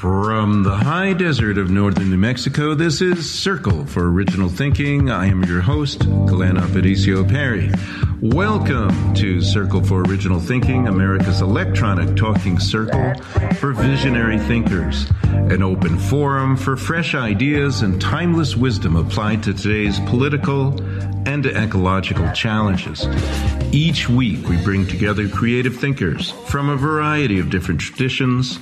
From the high desert of northern New Mexico, this is Circle for Original Thinking. I am your host, Glenn Aparicio Parry. Welcome to Circle for Original Thinking, America's electronic talking circle for visionary thinkers, an open forum for fresh ideas and timeless wisdom applied to today's political and ecological challenges. Each week, we bring together creative thinkers from a variety of different traditions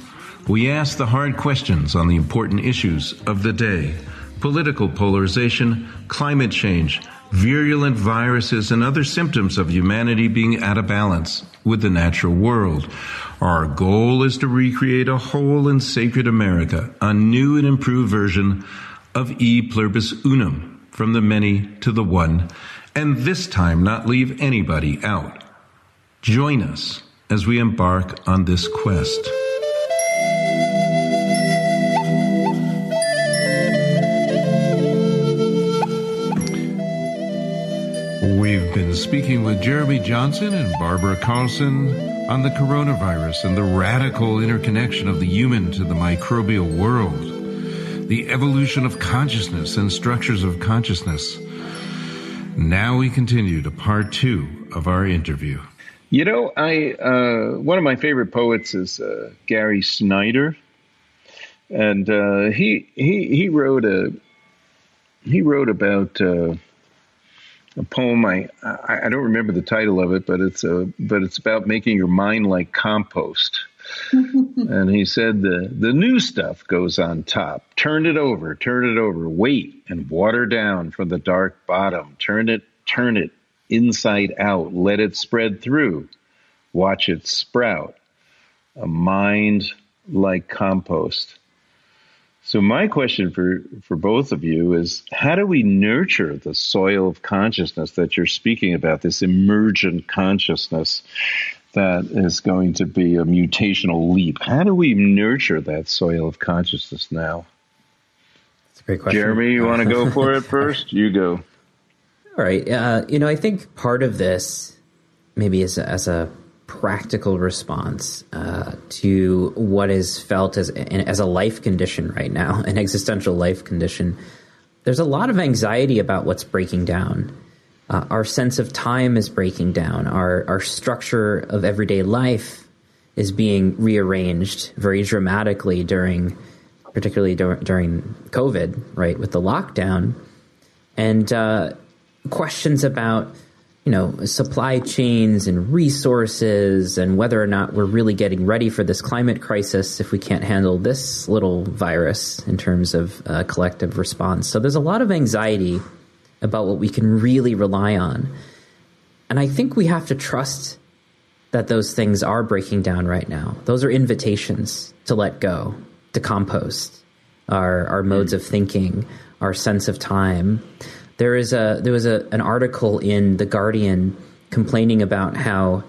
we ask the hard questions on the important issues of the day political polarization, climate change, virulent viruses, and other symptoms of humanity being out of balance with the natural world. Our goal is to recreate a whole and sacred America, a new and improved version of E pluribus unum, from the many to the one, and this time not leave anybody out. Join us as we embark on this quest. We've been speaking with Jeremy Johnson and Barbara Carlson on the coronavirus and the radical interconnection of the human to the microbial world, the evolution of consciousness and structures of consciousness. Now we continue to part two of our interview. You know, I uh, one of my favorite poets is uh, Gary Snyder, and uh, he he he wrote a he wrote about uh, a poem. I, I, I don't remember the title of it, but it's a but it's about making your mind like compost. and he said the the new stuff goes on top. Turn it over, turn it over, wait and water down from the dark bottom. Turn it, turn it inside out. Let it spread through. Watch it sprout. A mind like compost. So my question for, for both of you is how do we nurture the soil of consciousness that you're speaking about, this emergent consciousness that is going to be a mutational leap? How do we nurture that soil of consciousness now? That's a great question. Jeremy, you want to go for it first? You go. All right. Uh, you know, I think part of this maybe as a, as a practical response uh, to what is felt as as a life condition right now, an existential life condition. There's a lot of anxiety about what's breaking down. Uh, our sense of time is breaking down. Our our structure of everyday life is being rearranged very dramatically during, particularly dur- during COVID, right, with the lockdown, and uh, questions about you know, supply chains and resources and whether or not we're really getting ready for this climate crisis if we can't handle this little virus in terms of uh, collective response. So there's a lot of anxiety about what we can really rely on. And I think we have to trust that those things are breaking down right now. Those are invitations to let go, to compost our, our modes of thinking, our sense of time. There is a there was a, an article in the Guardian complaining about how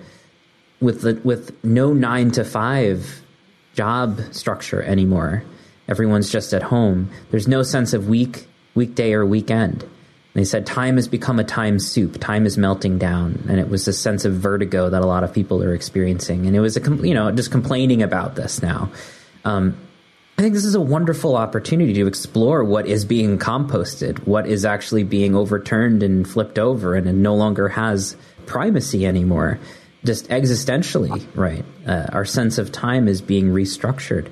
with the, with no nine to five job structure anymore, everyone's just at home. There's no sense of week weekday or weekend. They said time has become a time soup. Time is melting down, and it was a sense of vertigo that a lot of people are experiencing. And it was a you know just complaining about this now. Um, I think this is a wonderful opportunity to explore what is being composted, what is actually being overturned and flipped over and, no longer has primacy anymore. Just existentially, right? Uh, our sense of time is being restructured.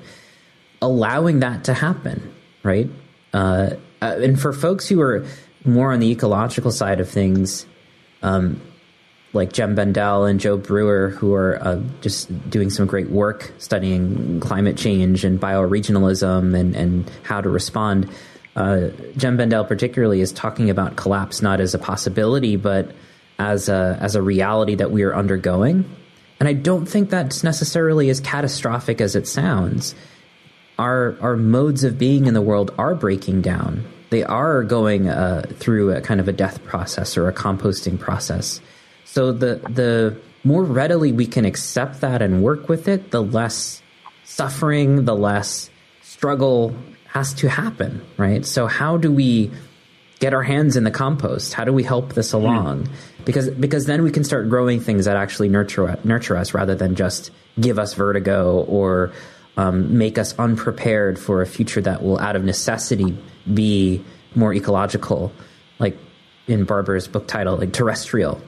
Allowing that to happen, right? Uh, uh, and for folks who are more on the ecological side of things, um, like Jem Bendell and Joe Brewer, who are uh, just doing some great work studying climate change and bioregionalism and, and how to respond. Uh, Jem Bendell, particularly, is talking about collapse not as a possibility, but as a, as a reality that we are undergoing. And I don't think that's necessarily as catastrophic as it sounds. Our, our modes of being in the world are breaking down. They are going uh, through a kind of a death process or a composting process so the the more readily we can accept that and work with it, the less suffering, the less struggle has to happen, right? So how do we get our hands in the compost? How do we help this hmm. along? Mm. Because because then we can start growing things that actually nurture nurture us rather than just give us vertigo or um, make us unprepared for a future that will, out of necessity, be more ecological, like in Barbara's book title, like terrestrial.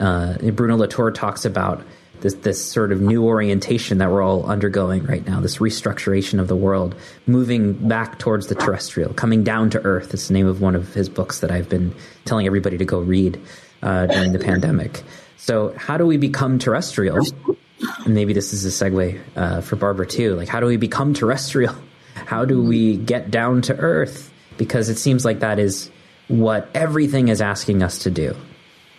Uh, Bruno Latour talks about this this sort of new orientation that we're all undergoing right now, this restructuration of the world, moving back towards the terrestrial, coming down to earth. It's the name of one of his books that I've been telling everybody to go read uh, during the pandemic. So, how do we become terrestrial? And maybe this is a segue uh, for Barbara too. Like, how do we become terrestrial? How do we get down to earth? Because it seems like that is what everything is asking us to do.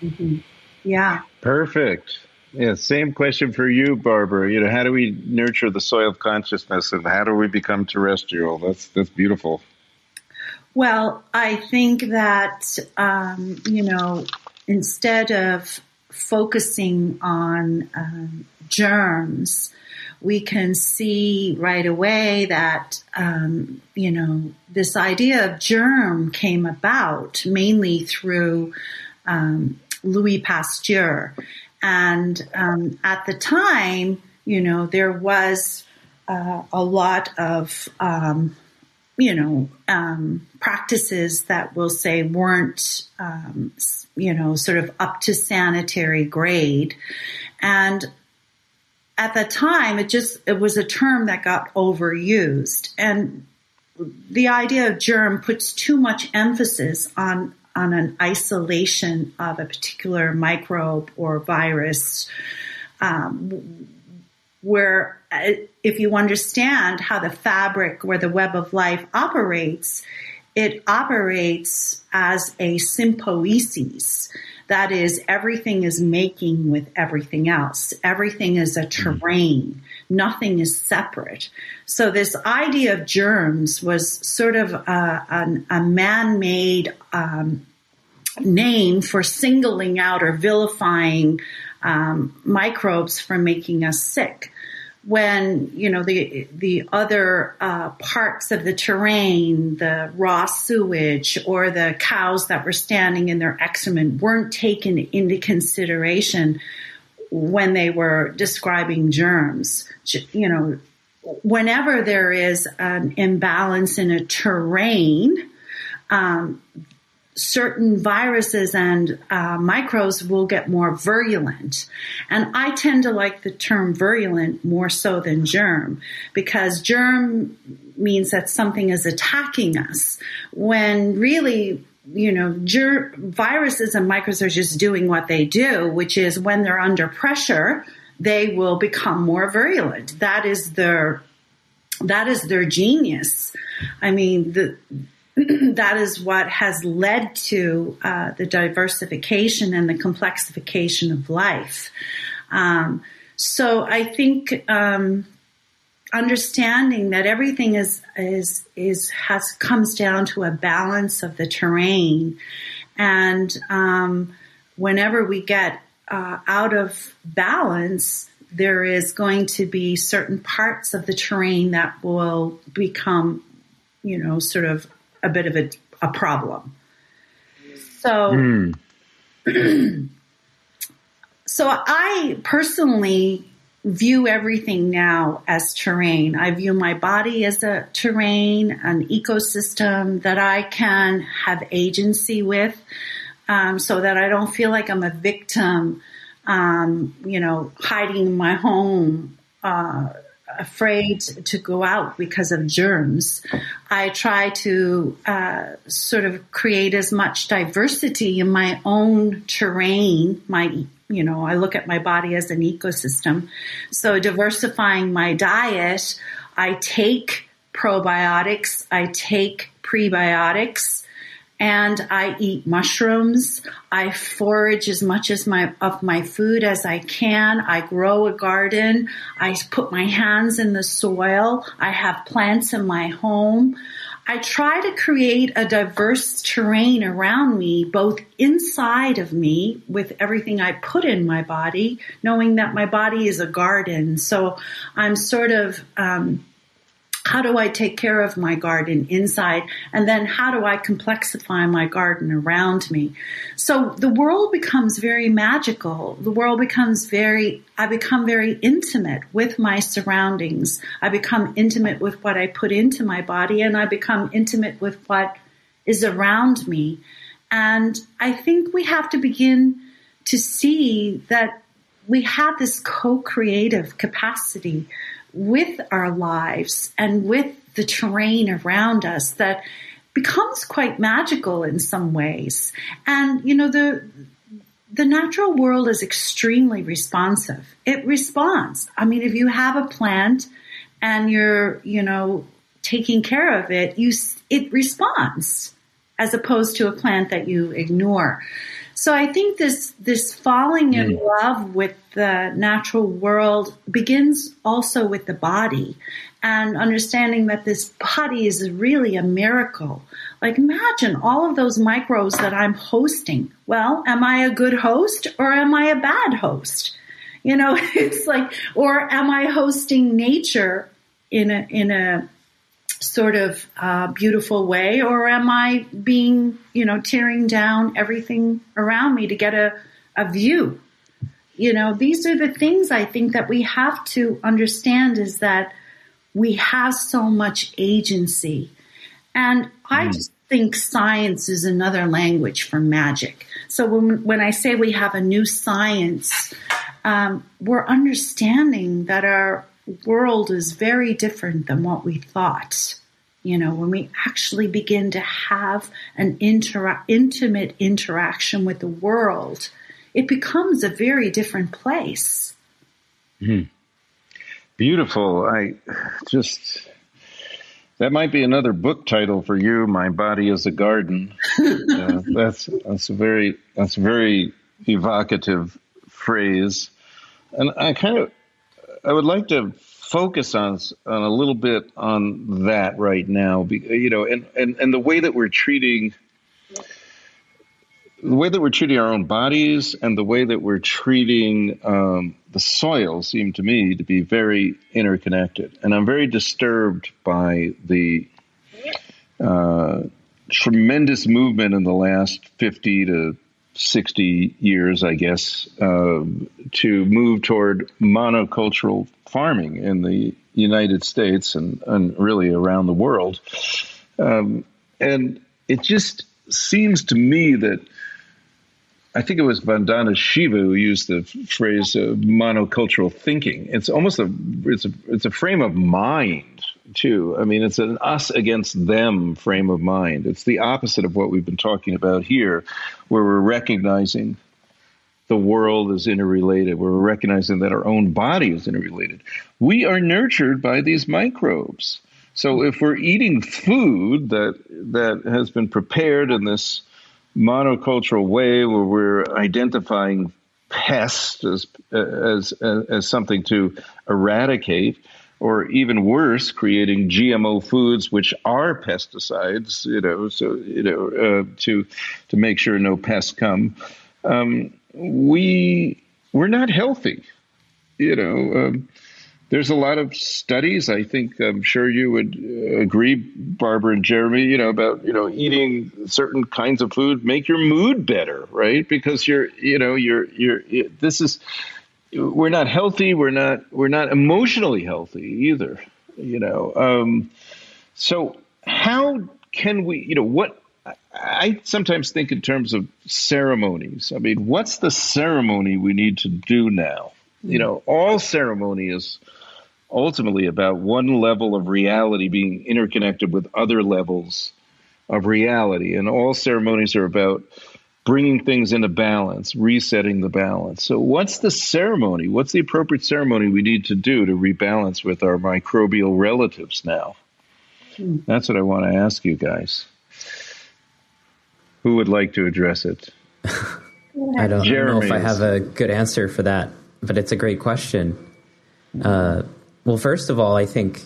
Mm-hmm. Yeah. Perfect. Yeah, same question for you, Barbara. You know, how do we nurture the soil of consciousness, and how do we become terrestrial? That's that's beautiful. Well, I think that um, you know, instead of focusing on um, germs, we can see right away that um, you know this idea of germ came about mainly through um, Louis Pasteur and um, at the time, you know, there was uh, a lot of, um, you know, um, practices that we'll say weren't, um, you know, sort of up to sanitary grade. And at the time, it just, it was a term that got overused. And the idea of germ puts too much emphasis on on an isolation of a particular microbe or virus, um, where uh, if you understand how the fabric where the web of life operates, it operates as a symbiosis. That is, everything is making with everything else. Everything is a terrain. Nothing is separate. So this idea of germs was sort of a, a, a man-made um, name for singling out or vilifying um, microbes from making us sick. When you know the the other uh, parts of the terrain, the raw sewage or the cows that were standing in their excrement weren't taken into consideration when they were describing germs. You know, whenever there is an imbalance in a terrain, um, certain viruses and uh, microbes will get more virulent. And I tend to like the term virulent more so than germ because germ means that something is attacking us when really you know, ger- viruses and microbes are just doing what they do, which is when they're under pressure, they will become more virulent. That is their, that is their genius. I mean, the, that is what has led to uh, the diversification and the complexification of life. Um, so I think um, understanding that everything is is is has comes down to a balance of the terrain, and um, whenever we get uh, out of balance, there is going to be certain parts of the terrain that will become, you know, sort of a bit of a, a problem. So, mm. so I personally view everything now as terrain. I view my body as a terrain, an ecosystem that I can have agency with, um, so that I don't feel like I'm a victim, um, you know, hiding in my home, uh, afraid to go out because of germs. I try to uh, sort of create as much diversity in my own terrain, my you know, I look at my body as an ecosystem. So diversifying my diet, I take probiotics, I take prebiotics, and I eat mushrooms. I forage as much as my of my food as I can. I grow a garden. I put my hands in the soil. I have plants in my home. I try to create a diverse terrain around me, both inside of me with everything I put in my body, knowing that my body is a garden. So I'm sort of um, how do I take care of my garden inside? And then how do I complexify my garden around me? So the world becomes very magical. The world becomes very, I become very intimate with my surroundings. I become intimate with what I put into my body and I become intimate with what is around me. And I think we have to begin to see that we have this co-creative capacity with our lives and with the terrain around us that becomes quite magical in some ways. And, you know, the, the natural world is extremely responsive. It responds. I mean, if you have a plant and you're, you know, taking care of it, you, it responds as opposed to a plant that you ignore. So I think this this falling in mm. love with the natural world begins also with the body and understanding that this body is really a miracle. Like imagine all of those microbes that I'm hosting. Well, am I a good host or am I a bad host? You know, it's like or am I hosting nature in a in a sort of uh, beautiful way, or am I being, you know, tearing down everything around me to get a, a view? You know, these are the things I think that we have to understand is that we have so much agency. And I mm. just think science is another language for magic. So when, when I say we have a new science, um, we're understanding that our world is very different than what we thought. You know, when we actually begin to have an intimate interaction with the world, it becomes a very different place. Mm. Beautiful. I just that might be another book title for you. My body is a garden. uh, that's that's a very that's a very evocative phrase, and I kind of I would like to focus on on a little bit on that right now. You know, and and and the way that we're treating the way that we're treating our own bodies and the way that we're treating um, the soil seem to me to be very interconnected. And I'm very disturbed by the uh, tremendous movement in the last 50 to 60 years, I guess, uh, to move toward monocultural farming in the United States and, and really around the world. Um, and it just seems to me that I think it was Vandana Shiva who used the phrase uh, monocultural thinking. It's almost a it's a it's a frame of mind too. I mean, it's an us against them frame of mind. It's the opposite of what we've been talking about here, where we're recognizing the world is interrelated. We're recognizing that our own body is interrelated. We are nurtured by these microbes. So if we're eating food that that has been prepared in this monocultural way where we're identifying pests as, as, as something to eradicate, or even worse, creating GMO foods which are pesticides, you know, so you know, uh, to to make sure no pests come. Um, we we're not healthy, you know. Um, there's a lot of studies. I think I'm sure you would uh, agree, Barbara and Jeremy. You know about you know eating certain kinds of food make your mood better, right? Because you're you know you're you're this is we're not healthy. We're not we're not emotionally healthy either. You know, um, so how can we? You know what I sometimes think in terms of ceremonies. I mean, what's the ceremony we need to do now? You know, all ceremony is ultimately about one level of reality being interconnected with other levels of reality. And all ceremonies are about bringing things into balance, resetting the balance. So, what's the ceremony? What's the appropriate ceremony we need to do to rebalance with our microbial relatives now? Hmm. That's what I want to ask you guys. Who would like to address it? I don't, know if I have a good answer for that, but it's a great question. Uh, well, first of all, I think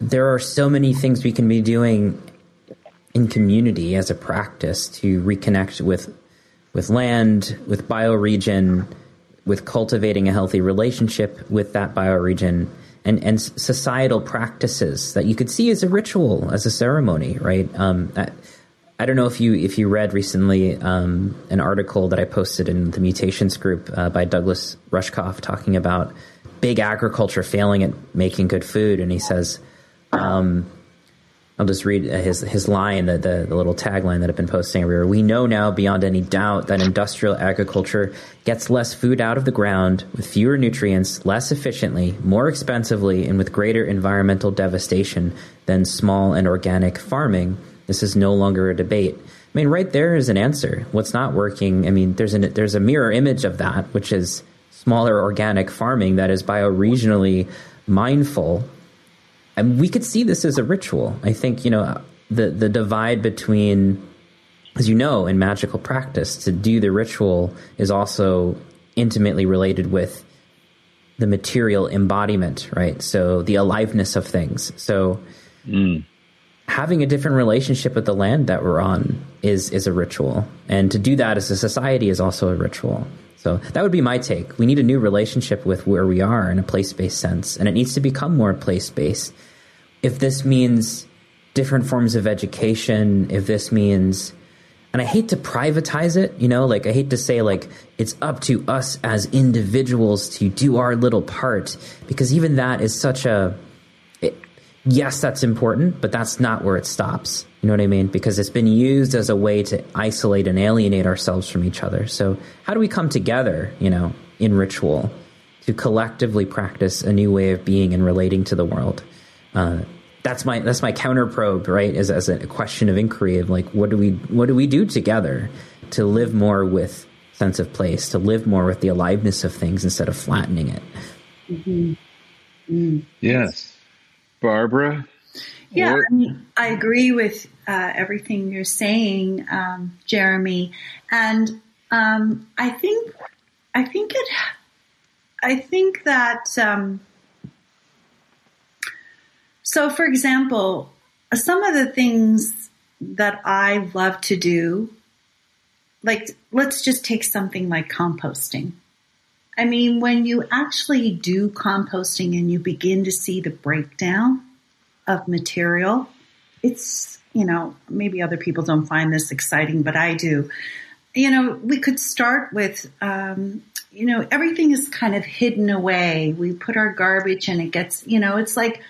there are so many things we can be doing in community as a practice to reconnect with with land, with bioregion, with cultivating a healthy relationship with that bioregion, and and societal practices that you could see as a ritual, as a ceremony, right? Um, I, I, don't know if you if you read recently um, an article that I posted in the Mutations group uh, by Douglas Rushkoff talking about big agriculture failing at making good food, and he says. Um, I'll just read uh, his his line, the, the, the little tagline that I've been posting everywhere. We know now beyond any doubt that industrial agriculture gets less food out of the ground with fewer nutrients, less efficiently, more expensively, and with greater environmental devastation than small and organic farming. This is no longer a debate. I mean, right there is an answer. What's not working? I mean, there's an there's a mirror image of that, which is smaller organic farming that is bioregionally mindful and we could see this as a ritual. I think you know the the divide between, as you know, in magical practice, to do the ritual is also intimately related with the material embodiment, right? So the aliveness of things. So mm. having a different relationship with the land that we're on is is a ritual, and to do that as a society is also a ritual. So that would be my take. We need a new relationship with where we are in a place based sense, and it needs to become more place based. If this means different forms of education, if this means, and I hate to privatize it, you know, like I hate to say like it's up to us as individuals to do our little part, because even that is such a, yes, that's important, but that's not where it stops. You know what I mean? Because it's been used as a way to isolate and alienate ourselves from each other. So, how do we come together, you know, in ritual to collectively practice a new way of being and relating to the world? Uh, that's my that's my counter probe, right? As as a question of inquiry of like, what do we what do we do together to live more with sense of place, to live more with the aliveness of things instead of flattening it? Mm-hmm. Mm. Yes, Barbara. Yeah, I, mean, I, agree with uh, everything you're saying, um, Jeremy, and um, I think I think it. I think that um, so, for example, some of the things that I love to do, like let's just take something like composting. I mean, when you actually do composting and you begin to see the breakdown of material, it's, you know, maybe other people don't find this exciting, but I do. You know, we could start with, um, you know, everything is kind of hidden away. We put our garbage and it gets, you know, it's like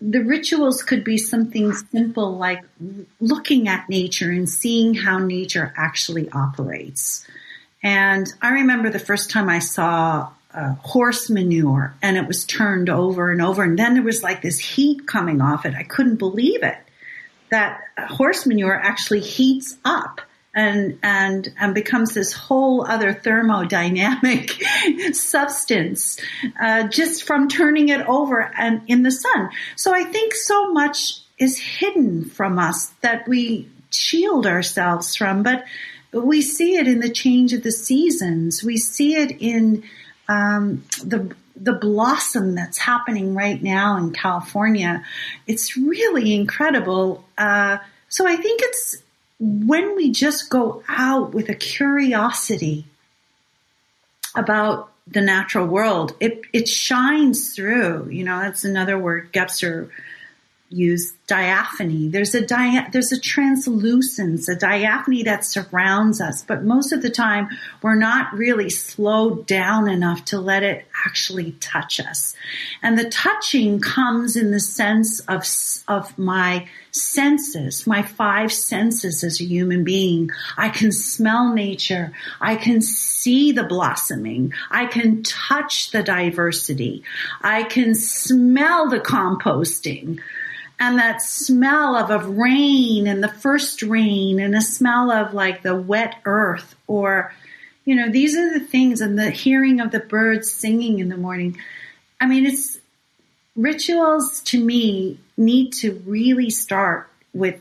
the rituals could be something simple like looking at nature and seeing how nature actually operates. And I remember the first time I saw uh, horse manure and it was turned over and over. And then there was like this heat coming off it. I couldn't believe it that horse manure actually heats up and and and becomes this whole other thermodynamic substance uh, just from turning it over and in the sun. So I think so much is hidden from us that we shield ourselves from, but we see it in the change of the seasons. We see it in um, the the blossom that's happening right now in California. It's really incredible. Uh, so I think it's when we just go out with a curiosity about the natural world, it, it shines through. You know, that's another word Gebser use diaphany. There's a dia- there's a translucence, a diaphany that surrounds us, but most of the time we're not really slowed down enough to let it actually touch us. And the touching comes in the sense of of my senses, my five senses as a human being. I can smell nature. I can see the blossoming. I can touch the diversity. I can smell the composting and that smell of, of rain and the first rain and a smell of like the wet earth or, you know, these are the things and the hearing of the birds singing in the morning. I mean, it's rituals to me need to really start with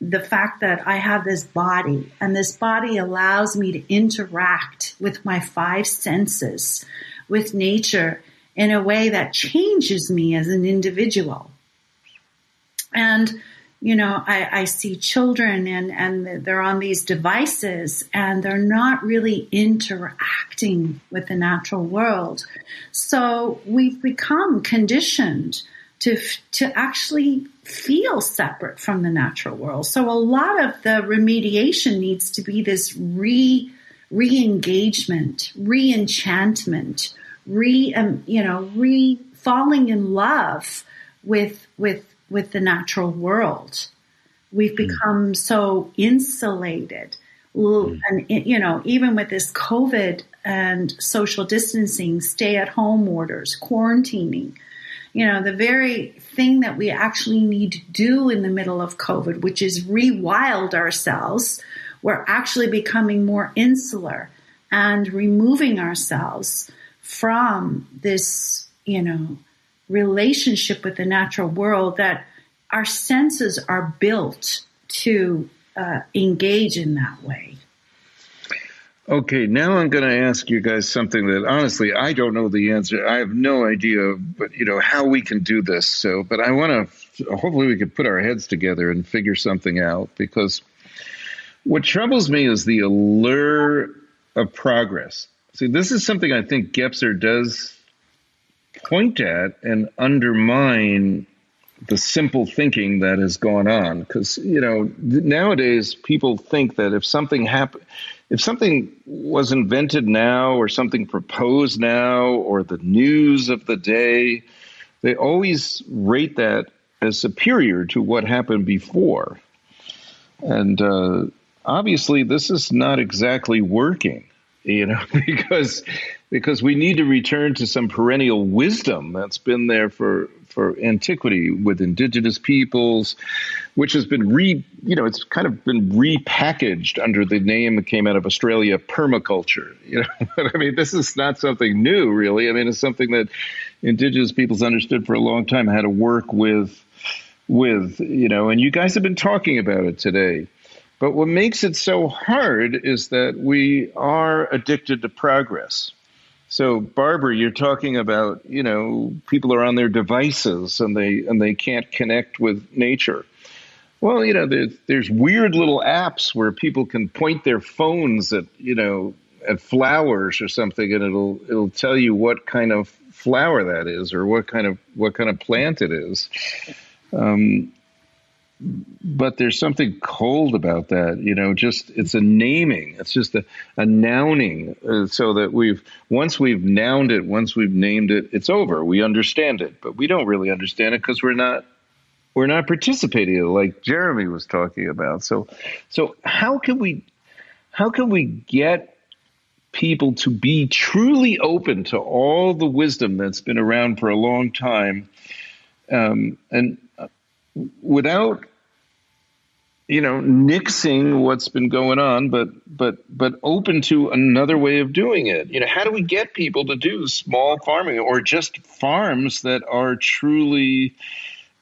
the fact that I have this body and this body allows me to interact with my five senses, with nature in a way that changes me as an individual. And, you know, I, I see children and, and they're on these devices and they're not really interacting with the natural world. So we've become conditioned to, to actually feel separate from the natural world. So a lot of the remediation needs to be this re, re-engagement, re-enchantment, re, um, you know, re falling in love with, with with the natural world. We've hmm. become mm. so insulated. Mm. And, you know, even with this COVID and social distancing, stay at home orders, quarantining, you know, the very thing that we actually need to do in the middle of COVID, which is rewild ourselves, we're actually becoming more insular and removing ourselves from this, you know, relationship with the natural world that our senses are built to uh, engage in that way. Okay, now I'm going to ask you guys something that honestly I don't know the answer. I have no idea, but you know how we can do this. So, but I want to. Hopefully, we can put our heads together and figure something out. Because what troubles me is the allure of progress. See, this is something I think Gebser does point at and undermine the simple thinking that has gone on. Because you know nowadays people think that if something happened if something was invented now or something proposed now or the news of the day they always rate that as superior to what happened before. And uh, obviously this is not exactly working you know because because we need to return to some perennial wisdom that's been there for for antiquity with indigenous peoples, which has been re you know it's kind of been repackaged under the name that came out of Australia, permaculture. You know, I mean, this is not something new, really. I mean, it's something that indigenous peoples understood for a long time how to work with with you know, and you guys have been talking about it today. But what makes it so hard is that we are addicted to progress. So, Barbara, you're talking about you know people are on their devices and they and they can't connect with nature. Well, you know, there's, there's weird little apps where people can point their phones at you know at flowers or something, and it'll it'll tell you what kind of flower that is or what kind of what kind of plant it is. Um, but there's something cold about that you know just it's a naming it's just a, a nouning uh, so that we've once we've nouned it once we've named it it's over. We understand it but we don't really understand it because we're not we're not participating like jeremy was talking about. So so how can we how can we get people to be truly open to all the wisdom that's been around for a long time um, and without you know nixing what's been going on but but but open to another way of doing it. You know how do we get people to do small farming or just farms that are truly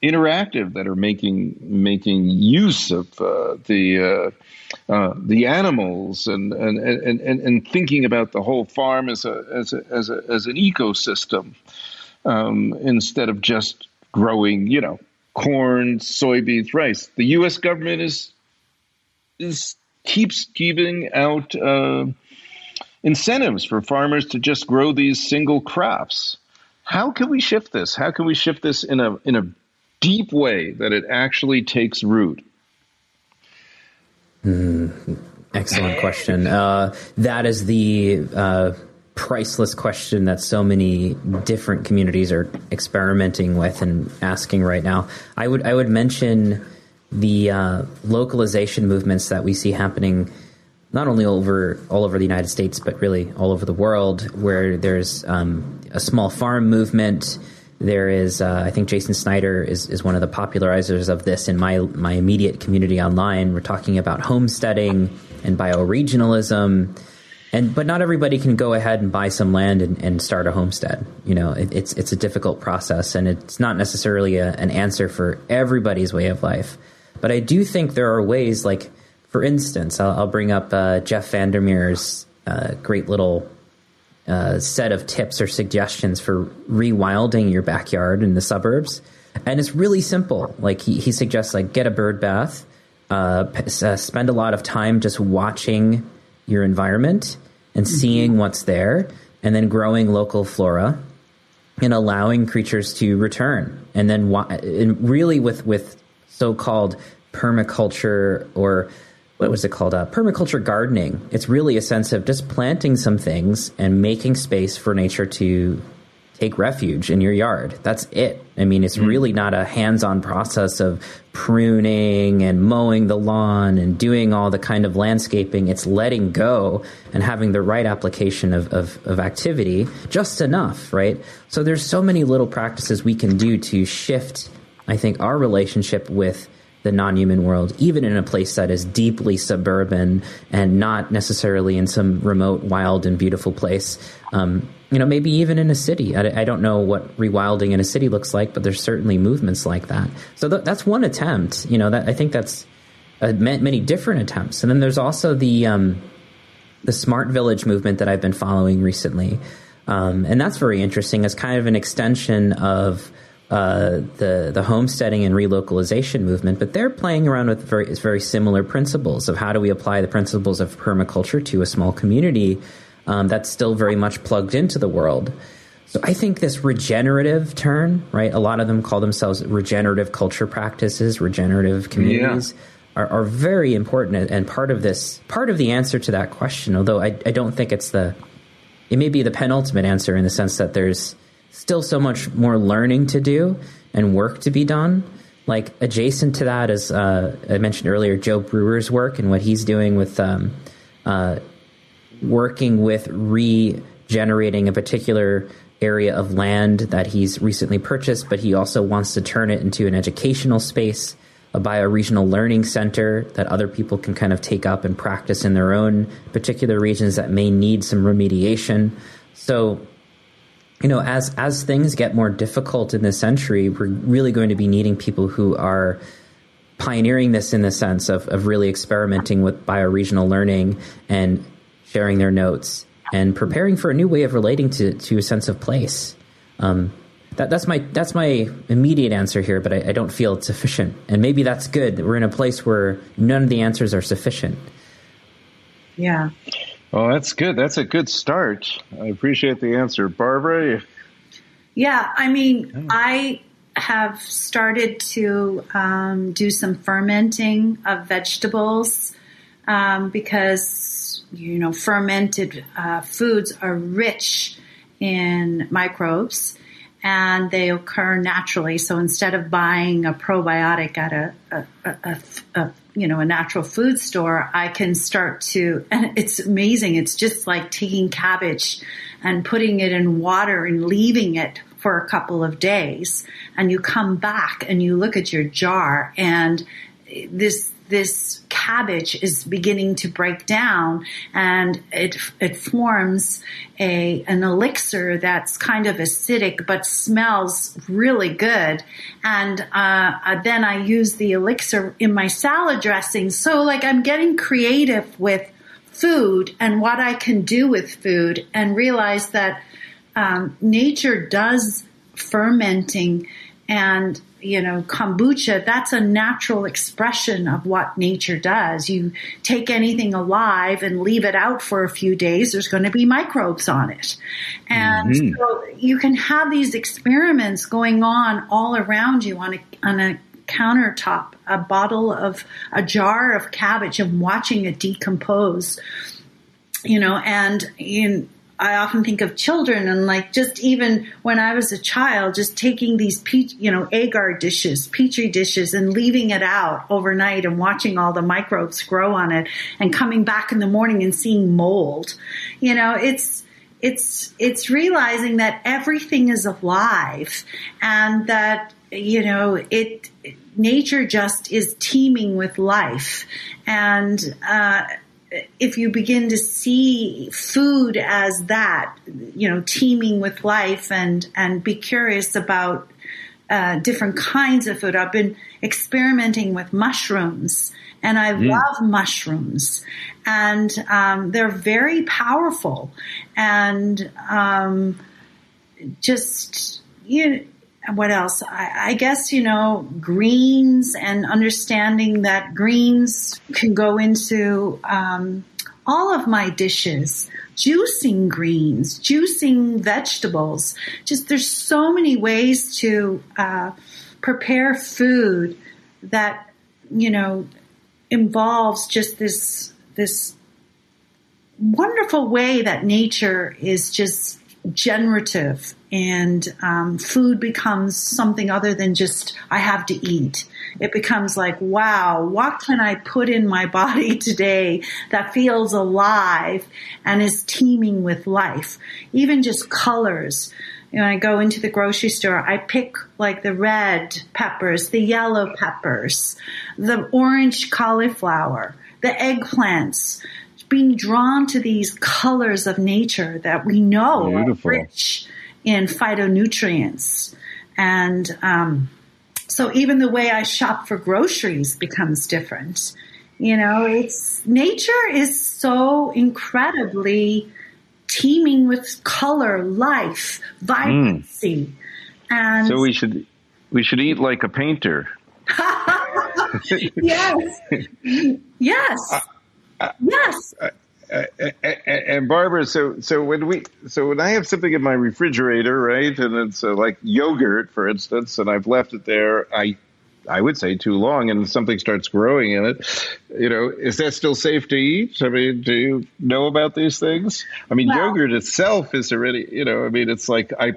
interactive that are making making use of uh, the uh, uh, the animals and and, and and and thinking about the whole farm as a as a as, a, as an ecosystem um, instead of just growing you know corn, soybeans, rice. The U.S. government is is keeps giving out uh, incentives for farmers to just grow these single crops. How can we shift this? How can we shift this in a in a deep way that it actually takes root? Mm, excellent question. Uh, that is the uh, priceless question that so many different communities are experimenting with and asking right now. I would I would mention the uh, localization movements that we see happening not only over all over the United States but really all over the world, where there's um, a small farm movement. There is, uh, I think, Jason Snyder is, is one of the popularizers of this in my my immediate community online. We're talking about homesteading and bioregionalism and but not everybody can go ahead and buy some land and, and start a homestead. You know, it, it's it's a difficult process, and it's not necessarily a, an answer for everybody's way of life. But I do think there are ways, like for instance, I'll, I'll bring up uh, Jeff Vandermeer's uh, great little uh, set of tips or suggestions for rewilding your backyard in the suburbs. and it's really simple. Like he, he suggests, like get a bird bath, uh, p- uh, spend a lot of time just watching your environment and mm-hmm. seeing what's there, and then growing local flora and allowing creatures to return, and then and really with with so called permaculture or what was it called? Uh, permaculture gardening. It's really a sense of just planting some things and making space for nature to take refuge in your yard. That's it. I mean, it's mm. really not a hands on process of pruning and mowing the lawn and doing all the kind of landscaping. It's letting go and having the right application of, of, of activity just enough, right? So there's so many little practices we can do to shift, I think, our relationship with the non-human world, even in a place that is deeply suburban and not necessarily in some remote, wild, and beautiful place. Um, you know, maybe even in a city. I, I, don't know what rewilding in a city looks like, but there's certainly movements like that. So th- that's one attempt. You know, that I think that's uh, many different attempts. And then there's also the um, the smart village movement that I've been following recently, um, and that's very interesting as kind of an extension of uh, the the homesteading and relocalization movement, but they're playing around with very very similar principles of how do we apply the principles of permaculture to a small community um, that's still very much plugged into the world. So I think this regenerative turn, right? A lot of them call themselves regenerative culture practices, regenerative communities. Yeah. Are, are, very important and part of this part of the answer to that question although I, I don't think it's the it may be the penultimate answer in the sense that there's still so much more learning to do and work to be done like adjacent to that is uh, i mentioned earlier joe brewer's work and what he's doing with um, uh, working with regenerating a particular area of land that he's recently purchased, but he also wants to turn it into an educational space, a bioregional learning center that other people can kind of take up and practice in their own particular regions that may need some remediation. So, you know, as as things get more difficult in this century, we're really going to be needing people who are pioneering this in the sense of, of really experimenting with bioregional learning and sharing their notes, and preparing for a new way of relating to, to a sense of place. Um, that, that's my that's my immediate answer here, but I, I, don't feel it's sufficient. And maybe that's good. We're in a place where none of the answers are sufficient. Yeah. Well, that's good. That's a good start. I appreciate the answer, Barbara. Yeah, I mean, I have started to um, do some fermenting of vegetables um, because you know, fermented uh, foods are rich in microbes and they occur naturally. So instead of buying a probiotic at a, a, a, a, you know a natural food store, I can start to, and it's amazing. It's just like taking cabbage and putting it in water and leaving it for a couple of days, and you come back and you look at your jar and this this cabbage is beginning to break down and it, it forms a, an elixir that's kind of acidic but smells really good. And, uh, then I use the elixir in my salad dressing. So like I'm getting creative with food and what I can do with food and realize that, um, nature does fermenting and you know, kombucha, that's a natural expression of what nature does. You take anything alive and leave it out for a few days, there's going to be microbes on it. And mm-hmm. so you can have these experiments going on all around you on a, on a countertop, a bottle of, a jar of cabbage and watching it decompose you know, and in I often think of children and like just even when I was a child, just taking these peach, you know, agar dishes, petri dishes and leaving it out overnight and watching all the microbes grow on it and coming back in the morning and seeing mold. You know, it's, it's, it's realizing that everything is alive and that, you know, it, nature just is teeming with life. And, uh, if you begin to see food as that, you know, teeming with life and, and be curious about uh, different kinds of food. I've been experimenting with mushrooms and I mm. love mushrooms and um, they're very powerful and um, just, you know, what else? I, I, guess, you know, greens and understanding that greens can go into um, all of my dishes, juicing greens, juicing vegetables. Just there's so many ways to uh, prepare food that, you know, involves just this, this wonderful way that nature is just generative and um, food becomes something other than just I have to eat. It becomes like, wow, what can I put in my body today that feels alive and is teeming with life? Even just colors. When I go into the grocery store, I pick like the red peppers, the yellow peppers, the orange cauliflower, the eggplants, being drawn to these colors of nature that we know Beautiful. are rich in phytonutrients. And um, so even the way I shop for groceries becomes different. You know, it's nature is so incredibly teeming with color, life, vibrancy. Mm. And so we should we should eat like a painter. yes. yes. Yes. And Barbara, so so when we so when I have something in my refrigerator, right, and it's uh, like yogurt, for instance, and I've left it there, I I would say too long, and something starts growing in it. You know, is that still safe to eat? I mean, do you know about these things? I mean, well, yogurt itself is already, you know, I mean, it's like I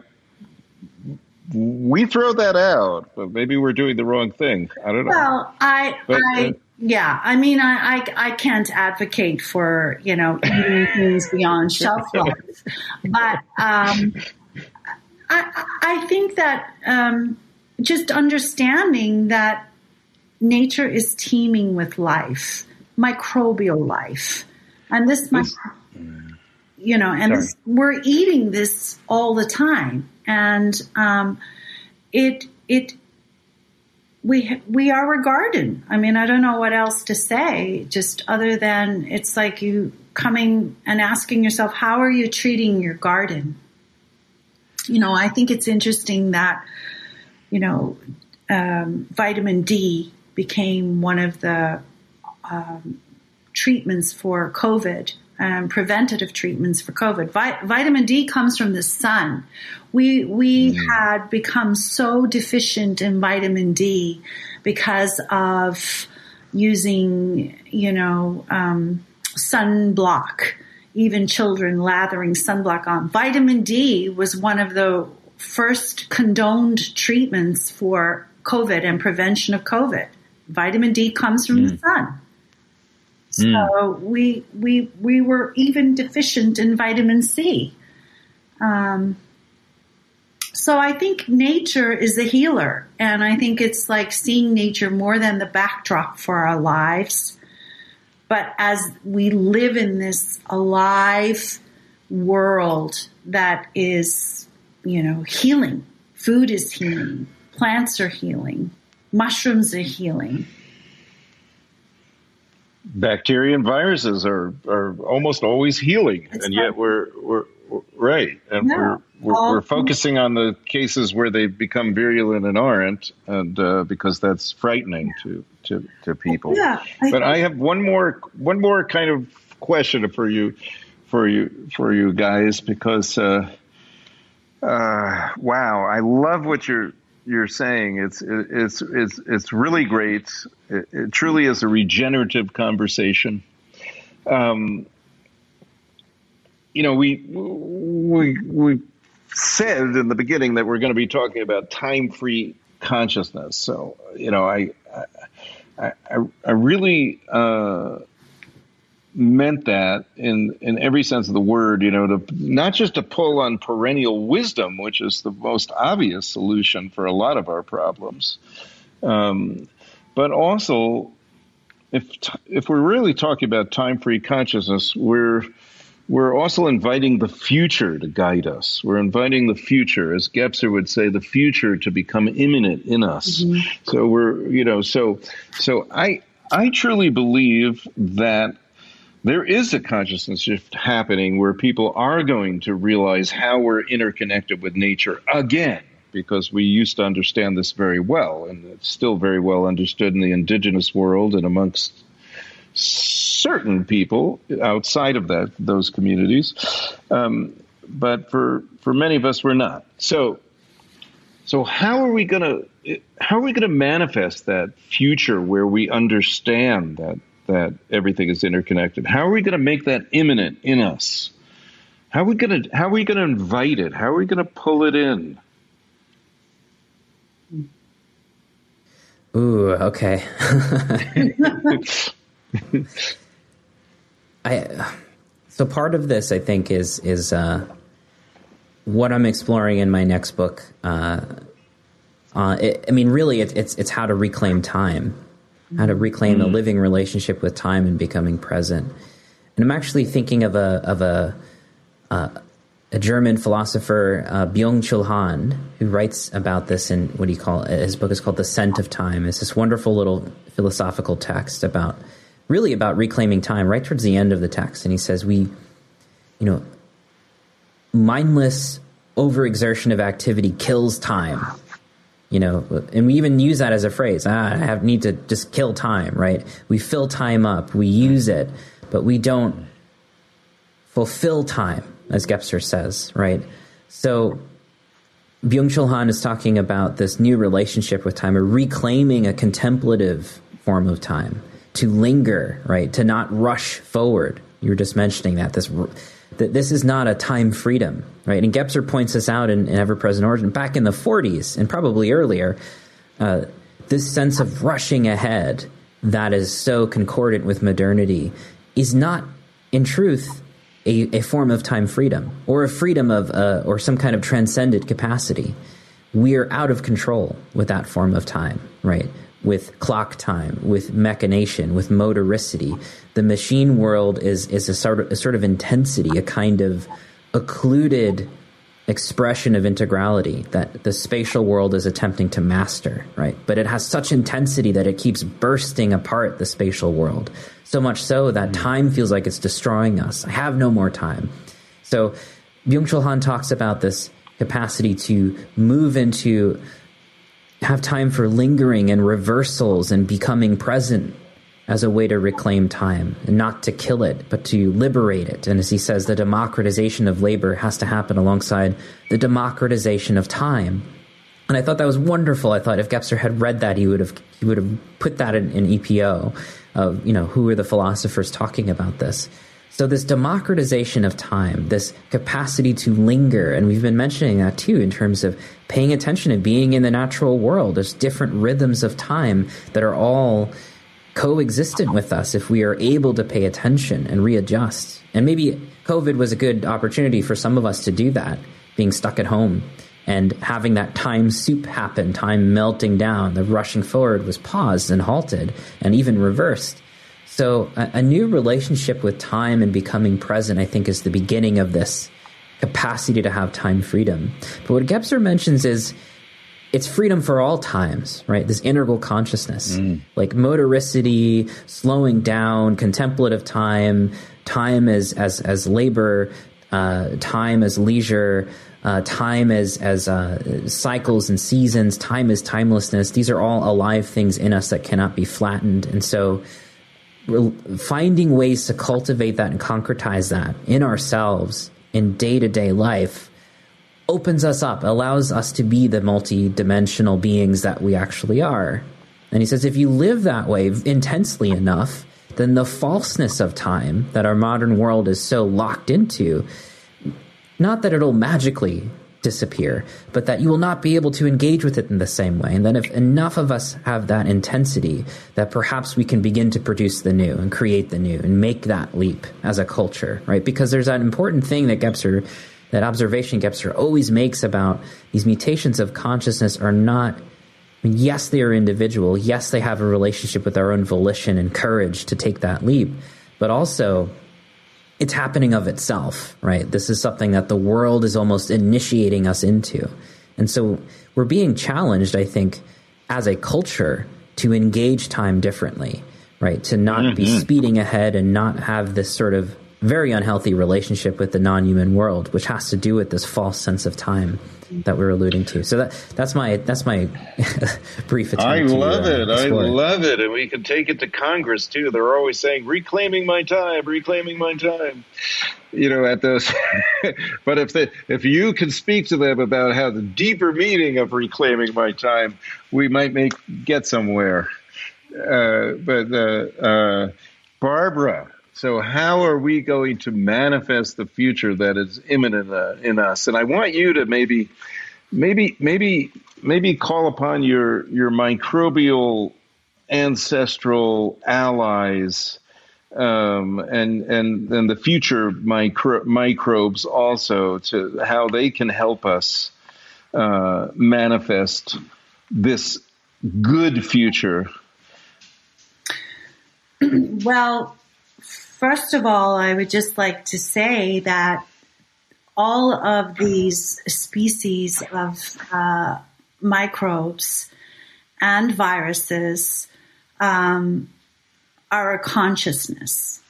we throw that out, but maybe we're doing the wrong thing. I don't know. Well, I but, I. Uh, yeah, I mean, I, I, I can't advocate for you know eating things beyond shelf life, but um, I I think that um, just understanding that nature is teeming with life, microbial life, and this might, you know, and this, we're eating this all the time, and um, it it we we are a garden. I mean, I don't know what else to say. Just other than it's like you coming and asking yourself, how are you treating your garden? You know, I think it's interesting that you know um, vitamin D became one of the um, treatments for COVID um, preventative treatments for COVID. Vi- vitamin D comes from the sun. We we mm. had become so deficient in vitamin D because of using, you know, um, sunblock. Even children lathering sunblock on. Vitamin D was one of the first condoned treatments for COVID and prevention of COVID. Vitamin D comes from mm. the sun. So mm. we we we were even deficient in vitamin C. Um, so I think nature is a healer, and I think it's like seeing nature more than the backdrop for our lives. But as we live in this alive world that is, you know, healing, food is healing, plants are healing, mushrooms are healing bacteria and viruses are, are almost always healing, That's and yet we're, we're, we're right, and we're we're, we're, focusing on the cases where they become virulent and aren't, and uh, because that's frightening to to, to people. Yeah, I but I have one more one more kind of question for you for you for you guys because uh, uh, wow, I love what you're you're saying. It's it's it's it's really great. It, it truly is a regenerative conversation. Um, you know, we we we said in the beginning that we're going to be talking about time-free consciousness. So, you know, I I I, I really uh, meant that in in every sense of the word you know to not just to pull on perennial wisdom which is the most obvious solution for a lot of our problems um, but also if if we're really talking about time free consciousness we're we're also inviting the future to guide us. We're inviting the future, as Gebser would say, the future to become imminent in us. Mm-hmm. So we're, you know, so so I I truly believe that there is a consciousness shift happening where people are going to realize how we're interconnected with nature again. because we used to understand this very well, and it's still very well understood in the indigenous world and amongst certain people outside of that those communities. Um, but for for many of us, we're not. So so how are we going to how are we going to manifest that future where we understand that that everything is interconnected? How are we going to make that immanent in us? How are we going to how are we going to invite it? How are we going to pull it in? Ooh, okay. I so part of this I think is is uh, what I'm exploring in my next book. Uh, uh, it, I mean, really, it, it's it's how to reclaim time, how to reclaim mm. a living relationship with time and becoming present. And I'm actually thinking of a of a uh, a German philosopher, uh, Byung-Chul Han, who writes about this in what do you call? His book is called The Scent of Time. It's this wonderful little philosophical text about really about reclaiming time right towards the end of the text. And he says, We, you know, mindless overexertion of activity kills time. You know, and we even use that as a phrase. Ah, I have need to just kill time, right? We fill time up, we use it, but we don't fulfill time, as Gebser says, right? So Byung-Chul Han is talking about this new relationship with time, or reclaiming a contemplative form of time, to linger, right? To not rush forward. You were just mentioning that this that this is not a time freedom, right? And Gebser points this out in, in Ever Present Origin back in the 40s and probably earlier. Uh, this sense of rushing ahead that is so concordant with modernity is not, in truth, a, a form of time freedom or a freedom of uh, or some kind of transcendent capacity. We are out of control with that form of time, right? with clock time, with machination, with motoricity. The machine world is is a sort of a sort of intensity, a kind of occluded expression of integrality that the spatial world is attempting to master, right? But it has such intensity that it keeps bursting apart the spatial world. So much so that mm-hmm. time feels like it's destroying us. I have no more time. So Byung-Chul Han talks about this capacity to move into have time for lingering and reversals and becoming present as a way to reclaim time and not to kill it, but to liberate it. And as he says, the democratization of labor has to happen alongside the democratization of time. And I thought that was wonderful. I thought if Gebser had read that, he would have he would have put that in, in EPO of you know who are the philosophers talking about this. So, this democratization of time, this capacity to linger, and we've been mentioning that too in terms of paying attention and being in the natural world. There's different rhythms of time that are all coexistent with us if we are able to pay attention and readjust. And maybe COVID was a good opportunity for some of us to do that, being stuck at home and having that time soup happen, time melting down, the rushing forward was paused and halted and even reversed. So, a, a, new relationship with time and becoming present, I think, is the beginning of this capacity to have time freedom. But what Gebser mentions is it's freedom for all times, right? This integral consciousness, mm. like motoricity, slowing down, contemplative time, time as as as labor, uh, time as leisure. Uh, time as as uh, cycles and seasons, time as timelessness. These are all alive things in us that cannot be flattened, and so finding ways to cultivate that and concretize that in ourselves in day to day life opens us up, allows us to be the multi-dimensional beings that we actually are. And he says, if you live that way intensely enough, then the falseness of time that our modern world is so locked into, not that it'll magically disappear, but that you will not be able to engage with it in the same way. And then, if enough of us have that intensity, that perhaps we can begin to produce the new and create the new and make that leap as a culture, right? Because there's that important thing that Gebser, that observation Gebser always makes about these mutations of consciousness are not. yes, they are individual. Yes, they have a relationship with our own volition and courage to take that leap. But also, it's happening of itself, right? This is something that the world is almost initiating us into. And so we're being challenged, I think, as a culture to engage time differently, right? To not mm-hmm. be speeding ahead and not have this sort of very unhealthy relationship with the non-human world, which has to do with this false sense of time that we're alluding to. So that that's my that's my brief attempt. I love to, uh, it. I love it, and we can take it to Congress too. They're always saying reclaiming my time, reclaiming my time. You know, at those. but if they, if you can speak to them about how the deeper meaning of reclaiming my time, we might make get somewhere. Uh, but uh, uh Barbara, so, how are we going to manifest the future that is imminent uh, in us? And I want you to maybe, maybe, maybe, maybe call upon your your microbial ancestral allies um, and and and the future micro- microbes also to how they can help us uh, manifest this good future. Well, First of all, I would just like to say that all of these species of uh, microbes and viruses um, are a consciousness.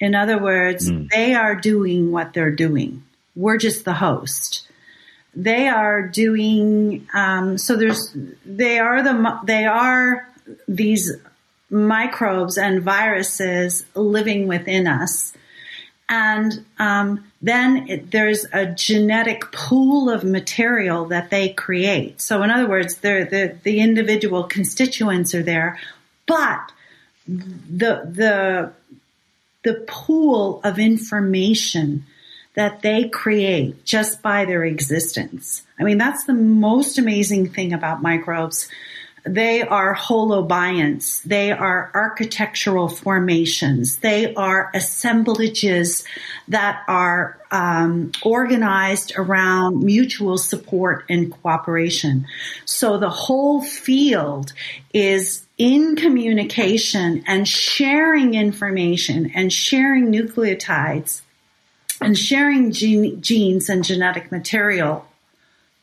In other words, mm. they are doing what they're doing. We're just the host. They are doing um, so. There's they are the they are these microbes and viruses living within us. And um, then it, there's a genetic pool of material that they create. So, in other words, the the individual constituents are there, but the the the pool of information that they create just by their existence. I mean, that's the most amazing thing about microbes. They are holobionts. They are architectural formations. They are assemblages that are um, organized around mutual support and cooperation. So the whole field is in communication and sharing information and sharing nucleotides and sharing gene, genes and genetic material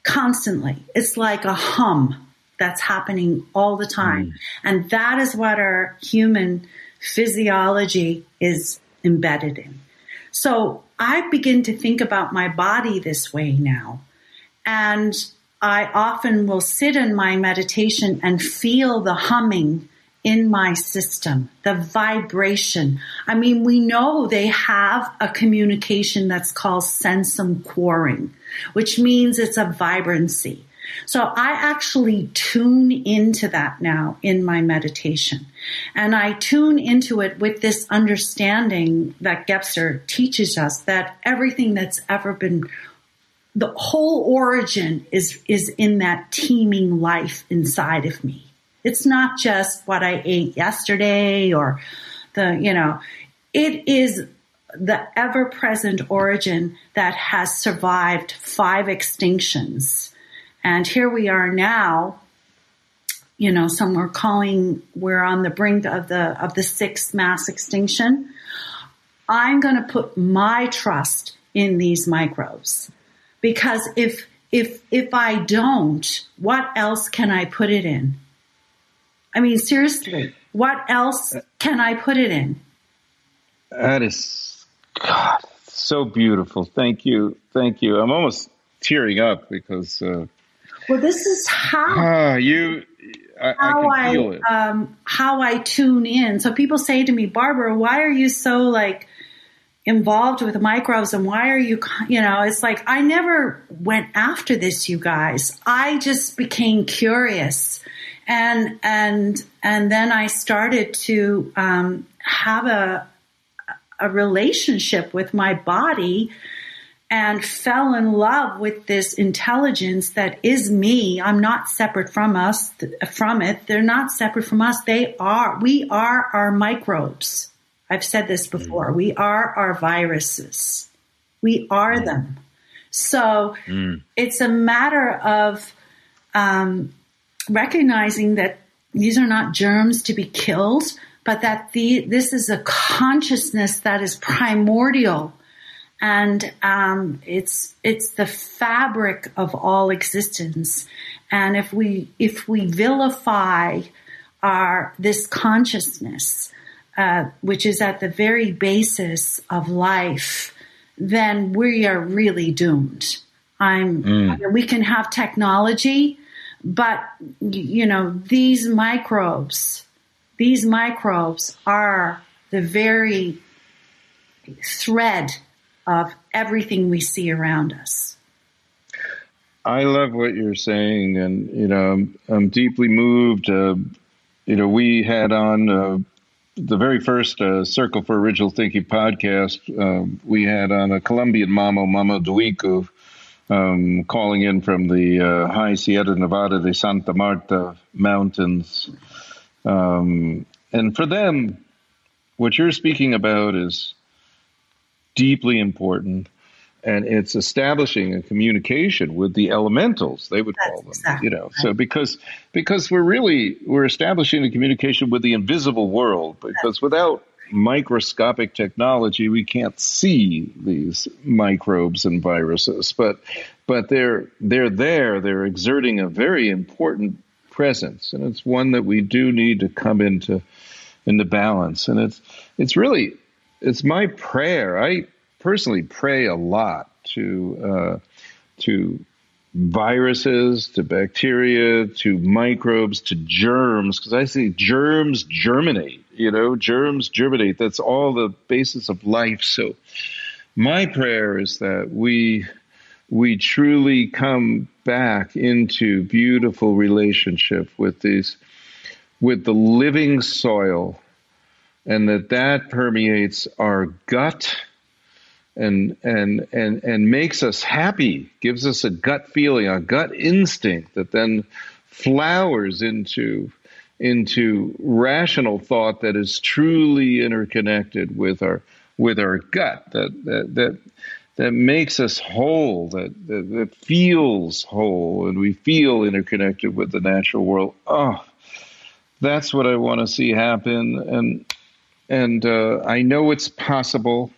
constantly. It's like a hum that's happening all the time. Mm. And that is what our human physiology is embedded in. So I begin to think about my body this way now. And I often will sit in my meditation and feel the humming in my system, the vibration. I mean, we know they have a communication that's called sensum quorum, which means it's a vibrancy. So I actually tune into that now in my meditation. And I tune into it with this understanding that Gebser teaches us that everything that's ever been the whole origin is is in that teeming life inside of me. It's not just what I ate yesterday or the, you know, it is the ever present origin that has survived five extinctions and here we are now, you know, some are calling, we're on the brink of the, of the sixth mass extinction. I'm going to put my trust in these microbes because if, if, if I don't, what else can I put it in? I mean, seriously, what else can I put it in? That is, God, so beautiful. Thank you. Thank you. I'm almost tearing up because, uh, well, this is how uh, you. I, how I, I um, how I tune in. So people say to me, Barbara, why are you so like involved with microbes and why are you you know it's like I never went after this you guys I just became curious and and and then I started to um, have a a relationship with my body and fell in love with this intelligence that is me. I'm not separate from us, from it. They're not separate from us. They are, we are our microbes. I've said this before. Mm. We are our viruses. We are mm. them. So mm. it's a matter of um, recognizing that these are not germs to be killed, but that the, this is a consciousness that is primordial and um, it's it's the fabric of all existence. And if we if we vilify our this consciousness, uh, which is at the very basis of life, then we are really doomed. I'm. Mm. We can have technology, but you know these microbes. These microbes are the very thread of everything we see around us. I love what you're saying, and you know, I'm, I'm deeply moved. Uh, you know, we had on uh, the very first uh, Circle for Original Thinking podcast. Um, we had on a Colombian mama, Mama Duico, um, calling in from the uh, high Sierra Nevada de Santa Marta mountains, um, and for them, what you're speaking about is deeply important and it's establishing a communication with the elementals they would That's call them exactly you know. Right. so because because we're really we're establishing a communication with the invisible world because without microscopic technology we can't see these microbes and viruses. But but they're they're there they're exerting a very important presence and it's one that we do need to come into into balance. And it's it's really it's my prayer. I personally pray a lot to uh, to viruses, to bacteria, to microbes, to germs, because I see germs germinate. You know, germs germinate. That's all the basis of life. So, my prayer is that we we truly come back into beautiful relationship with these with the living soil and that that permeates our gut and and and and makes us happy gives us a gut feeling a gut instinct that then flowers into into rational thought that is truly interconnected with our with our gut that that that, that makes us whole that, that that feels whole and we feel interconnected with the natural world. Oh that's what I want to see happen and and uh, I know it's possible.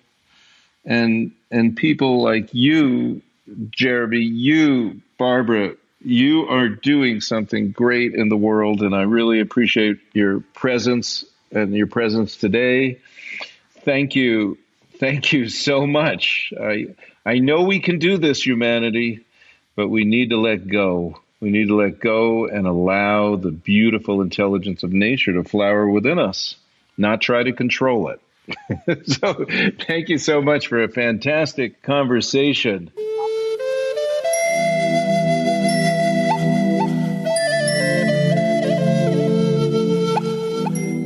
And and people like you, Jeremy, you, Barbara, you are doing something great in the world, and I really appreciate your presence and your presence today. Thank you, thank you so much. I I know we can do this, humanity, but we need to let go. We need to let go and allow the beautiful intelligence of nature to flower within us not try to control it. so, thank you so much for a fantastic conversation.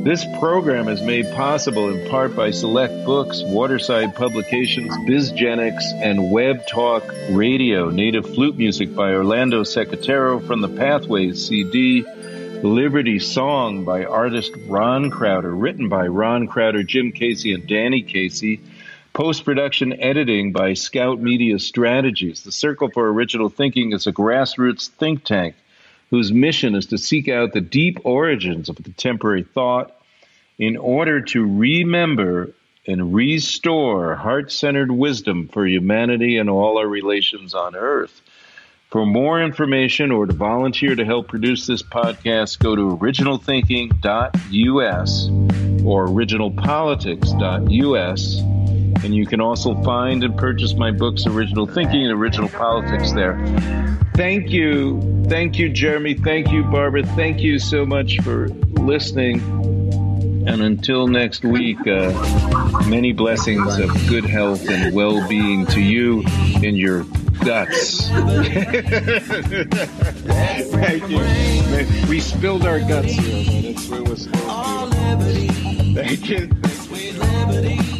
This program is made possible in part by Select Books, Waterside Publications, BizGenix, and Web Talk Radio. Native flute music by Orlando Secatero from the Pathways CD. Liberty Song by artist Ron Crowder, written by Ron Crowder, Jim Casey, and Danny Casey. Post production editing by Scout Media Strategies. The Circle for Original Thinking is a grassroots think tank whose mission is to seek out the deep origins of contemporary thought in order to remember and restore heart centered wisdom for humanity and all our relations on earth. For more information or to volunteer to help produce this podcast, go to originalthinking.us or originalpolitics.us. And you can also find and purchase my books, Original Thinking and Original Politics, there. Thank you. Thank you, Jeremy. Thank you, Barbara. Thank you so much for listening. And until next week, uh, many blessings of good health and well being to you in your guts. Thank you. We spilled our guts here, but it's, it was you. Thank you.